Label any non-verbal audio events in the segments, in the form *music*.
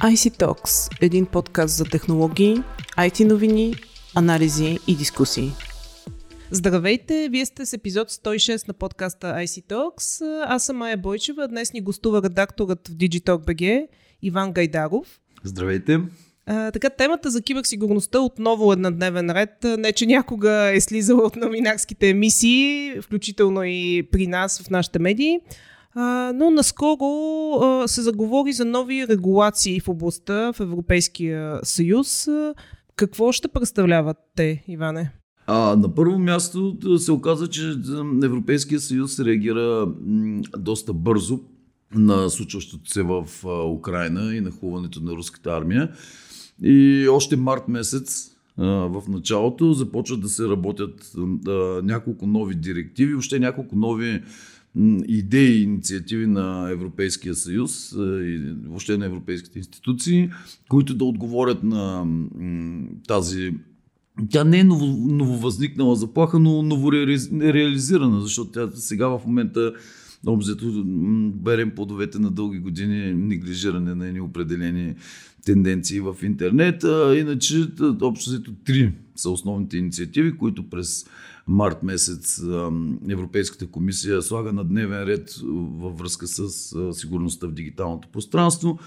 IC Talks – един подкаст за технологии, IT новини, анализи и дискусии. Здравейте, вие сте с епизод 106 на подкаста IC Talks. Аз съм Майя Бойчева, днес ни гостува редакторът в Digitalk BG Иван Гайдаров. Здравейте! А, така, темата за киберсигурността отново е на дневен ред. Не, че някога е слизала от новинарските емисии, включително и при нас в нашите медии. Но наскоро се заговори за нови регулации в областта в Европейския съюз. Какво ще представляват те, Иване? А, на първо място се оказа, че Европейския съюз реагира доста бързо на случващото се в Украина и нахуването на руската армия. И още март месец в началото започват да се работят няколко нови директиви, още няколко нови идеи и инициативи на Европейския съюз и въобще на европейските институции, които да отговорят на тази тя не е ново, нововъзникнала заплаха, но новореализирана, защото тя сега в момента обзето берем плодовете на дълги години неглижиране на едни определени тенденции в интернет. А иначе, общо взето три са основните инициативи, които през март месец Европейската комисия слага на дневен ред във връзка с сигурността в дигиталното пространство.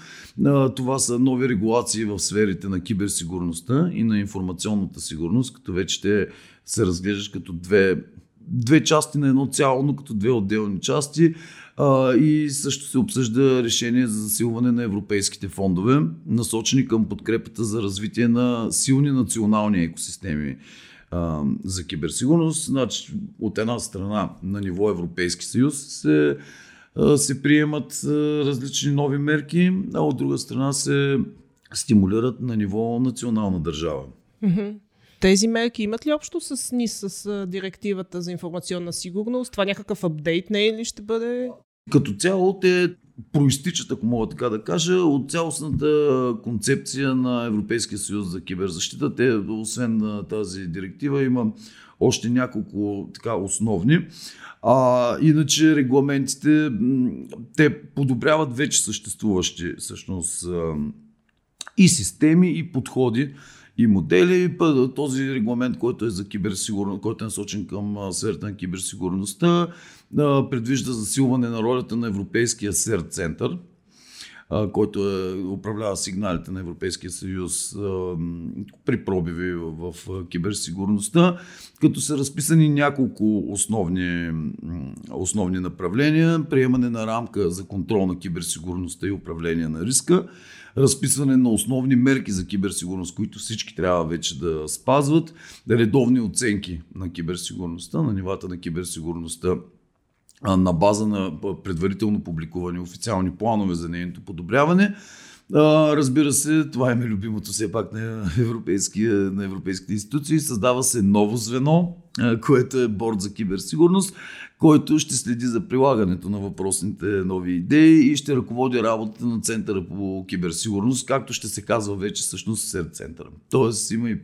Това са нови регулации в сферите на киберсигурността и на информационната сигурност, като вече те се разглеждаш като две, две части на едно цяло, но като две отделни части. и също се обсъжда решение за засилване на европейските фондове, насочени към подкрепата за развитие на силни национални екосистеми а, за киберсигурност. Значи, от една страна на ниво Европейски съюз се, а, се приемат а, различни нови мерки, а от друга страна се стимулират на ниво национална държава. Тези мерки имат ли общо с НИС, с директивата за информационна сигурност? Това някакъв апдейт не е ли ще бъде? Като цяло те проистичат, ако мога така да кажа, от цялостната концепция на Европейския съюз за киберзащита. Те, освен на тази директива, има още няколко така основни. А, иначе регламентите, те подобряват вече съществуващи всъщност и системи, и подходи, и модели. Този регламент, който е за киберсигурност, който е насочен към сферата на киберсигурността, предвижда засилване на ролята на Европейския СЕР център, който е, управлява сигналите на Европейския съюз при пробиви в, в киберсигурността, като са разписани няколко основни, основни направления. Приемане на рамка за контрол на киберсигурността и управление на риска, разписване на основни мерки за киберсигурност, които всички трябва вече да спазват, редовни оценки на киберсигурността, на нивата на киберсигурността на база на предварително публикувани официални планове за нейното подобряване. Разбира се, това е любимото все пак на, на европейските институции. Създава се ново звено, което е борд за киберсигурност, който ще следи за прилагането на въпросните нови идеи и ще ръководи работата на Центъра по киберсигурност, както ще се казва вече всъщност сред Центъра. Тоест има и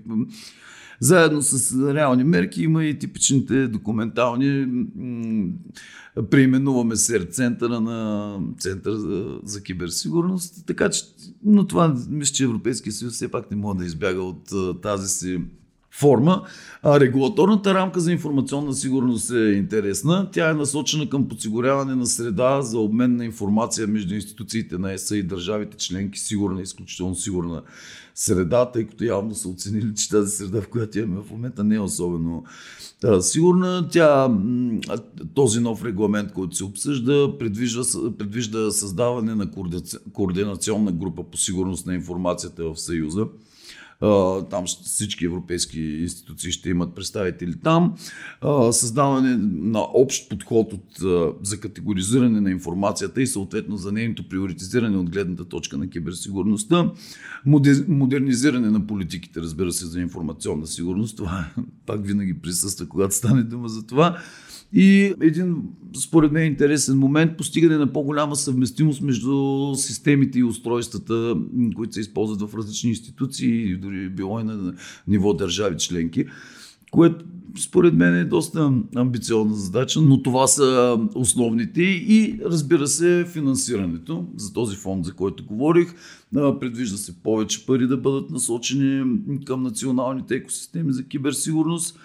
заедно с реални мерки има и типичните документални. Преименуваме СЕР центъра на Център за, за киберсигурност. Така че, но това мисля, че Европейския съюз все пак не може да избяга от тази си форма. А регулаторната рамка за информационна сигурност е интересна. Тя е насочена към подсигуряване на среда за обмен на информация между институциите на ЕСА и държавите членки, сигурна, изключително сигурна среда, тъй като явно са оценили, че тази среда, в която имаме в момента, не е особено сигурна. Тя, този нов регламент, който се обсъжда, предвижда, предвижда създаване на координационна група по сигурност на информацията в Съюза там всички европейски институции ще имат представители там. Създаване на общ подход от, за категоризиране на информацията и съответно за нейното приоритизиране от гледната точка на киберсигурността. Модернизиране на политиките, разбира се, за информационна сигурност. Това пак винаги присъства, когато стане дума за това. И един, според мен, интересен момент постигане на по-голяма съвместимост между системите и устройствата, които се използват в различни институции, дори било и на ниво държави членки което според мен е доста амбициозна задача, но това са основните и разбира се финансирането за този фонд, за който говорих. Предвижда се повече пари да бъдат насочени към националните екосистеми за киберсигурност,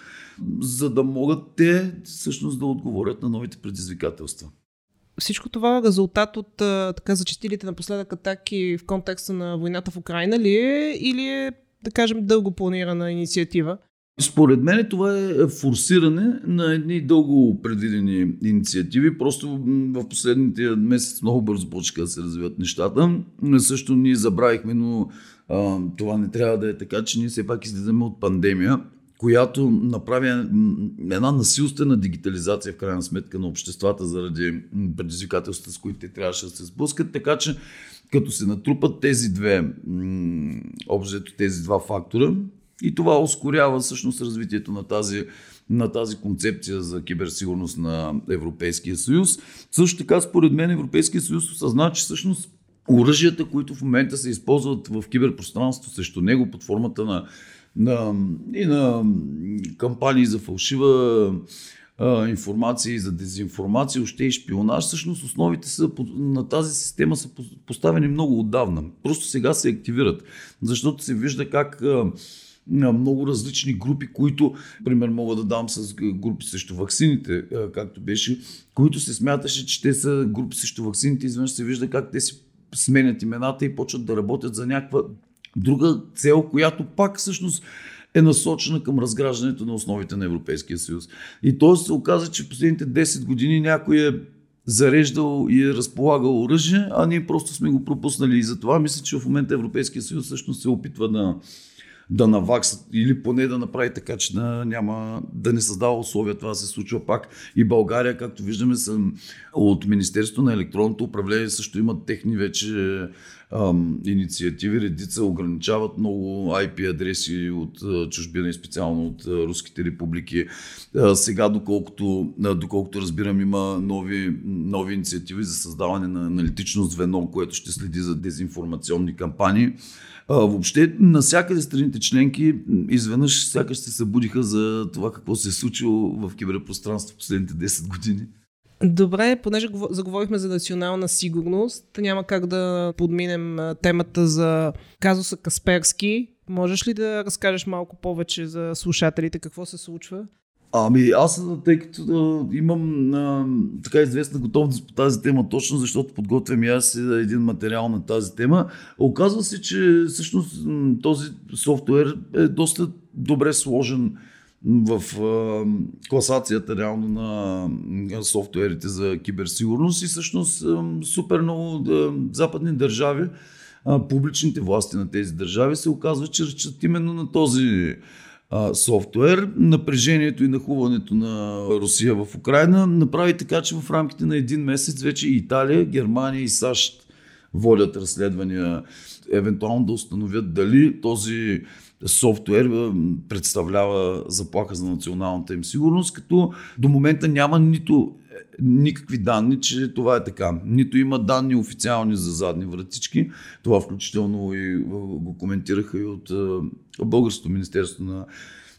за да могат те всъщност да отговорят на новите предизвикателства. Всичко това е резултат от така зачастилите напоследък атаки в контекста на войната в Украина ли е или е, да кажем, дълго планирана инициатива? Според мен това е форсиране на едни дълго предвидени инициативи. Просто в последните месец много бързо почнаха да се развиват нещата. Също ние забравихме, но а, това не трябва да е така, че ние все пак излизаме от пандемия, която направи една насилствена дигитализация в крайна сметка на обществата заради предизвикателствата, с които те трябваше да се сблъскат. Така че като се натрупат тези две, общо тези два фактора, и това ускорява всъщност развитието на тази, на тази концепция за киберсигурност на Европейския съюз. Също така, според мен, Европейския съюз осъзна, че всъщност оръжията, които в момента се използват в киберпространството срещу него под формата на, на, и на кампании за фалшива информация и за дезинформация, още и шпионаж, всъщност основите са, на тази система са поставени много отдавна. Просто сега се активират, защото се вижда как а, много различни групи, които, пример, мога да дам с групи срещу ваксините, както беше, които се смяташе, че те са групи срещу ваксините, изведнъж се вижда как те си сменят имената и почват да работят за някаква друга цел, която пак всъщност е насочена към разграждането на основите на Европейския съюз. И то се оказа, че в последните 10 години някой е зареждал и е разполагал оръжие, а ние просто сме го пропуснали. И затова мисля, че в момента Европейския съюз всъщност се опитва да да наваксат или поне да направи така, че да, няма, да не създава условия това да се случва пак. И България, както виждаме, са, от Министерството на електронното управление също имат техни вече ам, инициативи, редица ограничават много IP адреси от а, чужбина и специално от а, руските републики. А, сега, доколкото, а, доколкото разбирам, има нови, нови инициативи за създаване на аналитично звено, което ще следи за дезинформационни кампании. А, въобще, навсякъде страните членки изведнъж сякаш се събудиха за това какво се е случило в киберпространство последните 10 години. Добре, понеже заговорихме за национална сигурност, няма как да подминем темата за казуса Касперски. Можеш ли да разкажеш малко повече за слушателите какво се случва? Ами аз, тъй като да, имам а, така известна готовност по тази тема, точно защото подготвям и аз един материал на тази тема, оказва се, че всъщност този софтуер е доста добре сложен в класацията реално на софтуерите за киберсигурност и всъщност супер много западни държави, публичните власти на тези държави се оказва, че речат именно на този софтуер. Напрежението и нахуването на Русия в Украина направи така, че в рамките на един месец вече Италия, Германия и САЩ водят разследвания, евентуално да установят дали този софтуер представлява заплаха за националната им сигурност, като до момента няма нито никакви данни, че това е така. Нито има данни официални за задни вратички. Това включително и го коментираха и от Българското Министерство на,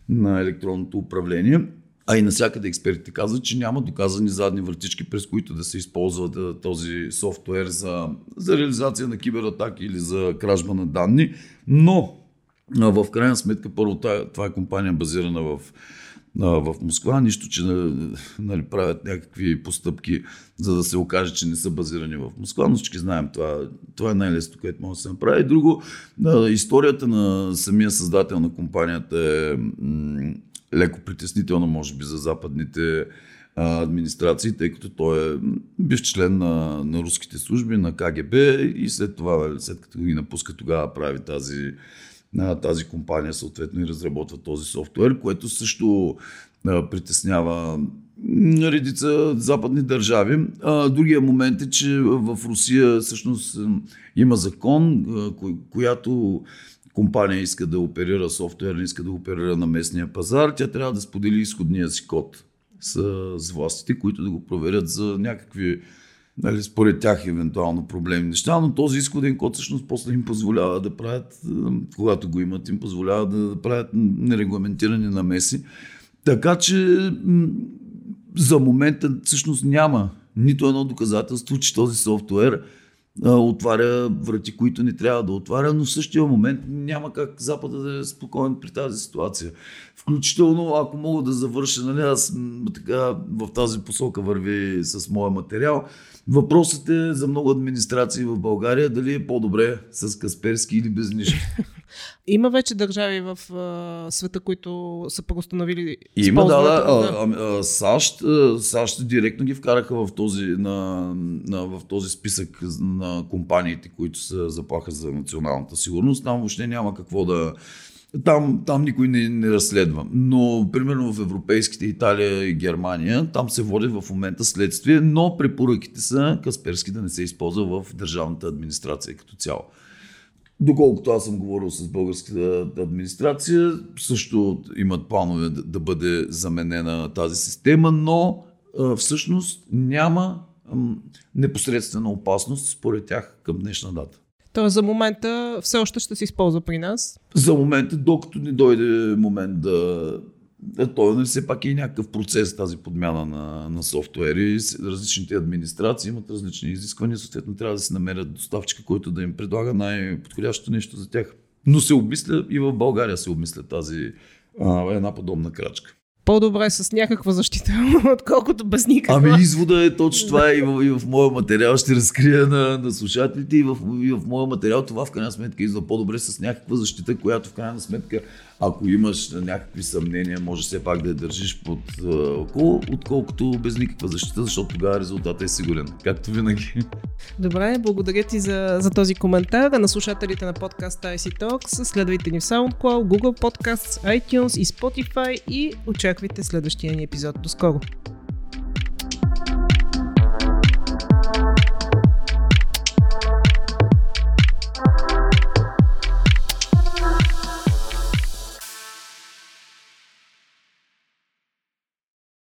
на електронното управление. А и навсякъде експертите казват, че няма доказани задни вратички, през които да се използва този софтуер за, за реализация на кибератаки или за кражба на данни. Но в крайна сметка, първо, това е компания базирана в в Москва, нищо, че нали, правят някакви постъпки, за да се окаже, че не са базирани в Москва, но всички знаем това. Това е най-лесното, което може да се направи. Друго, историята на самия създател на компанията е леко притеснителна, може би, за западните администрации, тъй като той е бив член на, на руските служби, на КГБ и след това, след като ги напуска, тогава прави тази на тази компания съответно и разработва този софтуер, което също притеснява редица западни държави. А, другия момент е, че в Русия всъщност има закон, която компания иска да оперира софтуер, не иска да оперира на местния пазар, тя трябва да сподели изходния си код с, с властите, които да го проверят за някакви нали, според тях евентуално проблемни неща, но този изходен код всъщност после им позволява да правят, когато го имат, им позволява да правят нерегламентирани намеси. Така че за момента всъщност няма нито едно доказателство, че този софтуер отваря врати, които не трябва да отваря, но в същия момент няма как Запада да е спокоен при тази ситуация. Включително, ако мога да завърша, нали, аз така в тази посока върви с моя материал, Въпросът е за много администрации в България дали е по-добре с Касперски или без нищо. *laughs* Има вече държави в а, света, които са проустановили Има, да, да. А, а, САЩ, САЩ директно ги вкараха в този, на, на, в този списък на компаниите, които са заплаха за националната сигурност. Там въобще няма какво да, там, там никой не, не разследва. Но, примерно в европейските Италия и Германия, там се води в момента следствие, но препоръките са Касперски да не се използва в държавната администрация като цяло. Доколкото аз съм говорил с българската администрация, също имат планове да, да бъде заменена тази система, но а, всъщност няма ам, непосредствена опасност според тях към днешна дата. Тоест за момента все още ще се използва при нас? За момента, докато не дойде момент да... да той нали, все пак е някакъв процес тази подмяна на, на софтуери. Различните администрации имат различни изисквания, съответно трябва да се намерят доставчика, който да им предлага най-подходящото нещо за тях. Но се обмисля и в България се обмисля тази а, една подобна крачка по-добре с някаква защита, *laughs* отколкото без никаква. Ами извода е точно това и в, и в моя материал ще разкрия на, на слушателите и в, и в моя материал това в крайна сметка изва по-добре с някаква защита, която в крайна сметка ако имаш някакви съмнения, може все пак да я държиш под около, отколкото без никаква защита, защото тогава резултатът е сигурен, както винаги. Добре, благодаря ти за, за този коментар. На слушателите на подкаста IC Talks следвайте ни в SoundCloud, Google Podcasts, iTunes и Spotify и очаквайте следващия ни епизод. До скоро!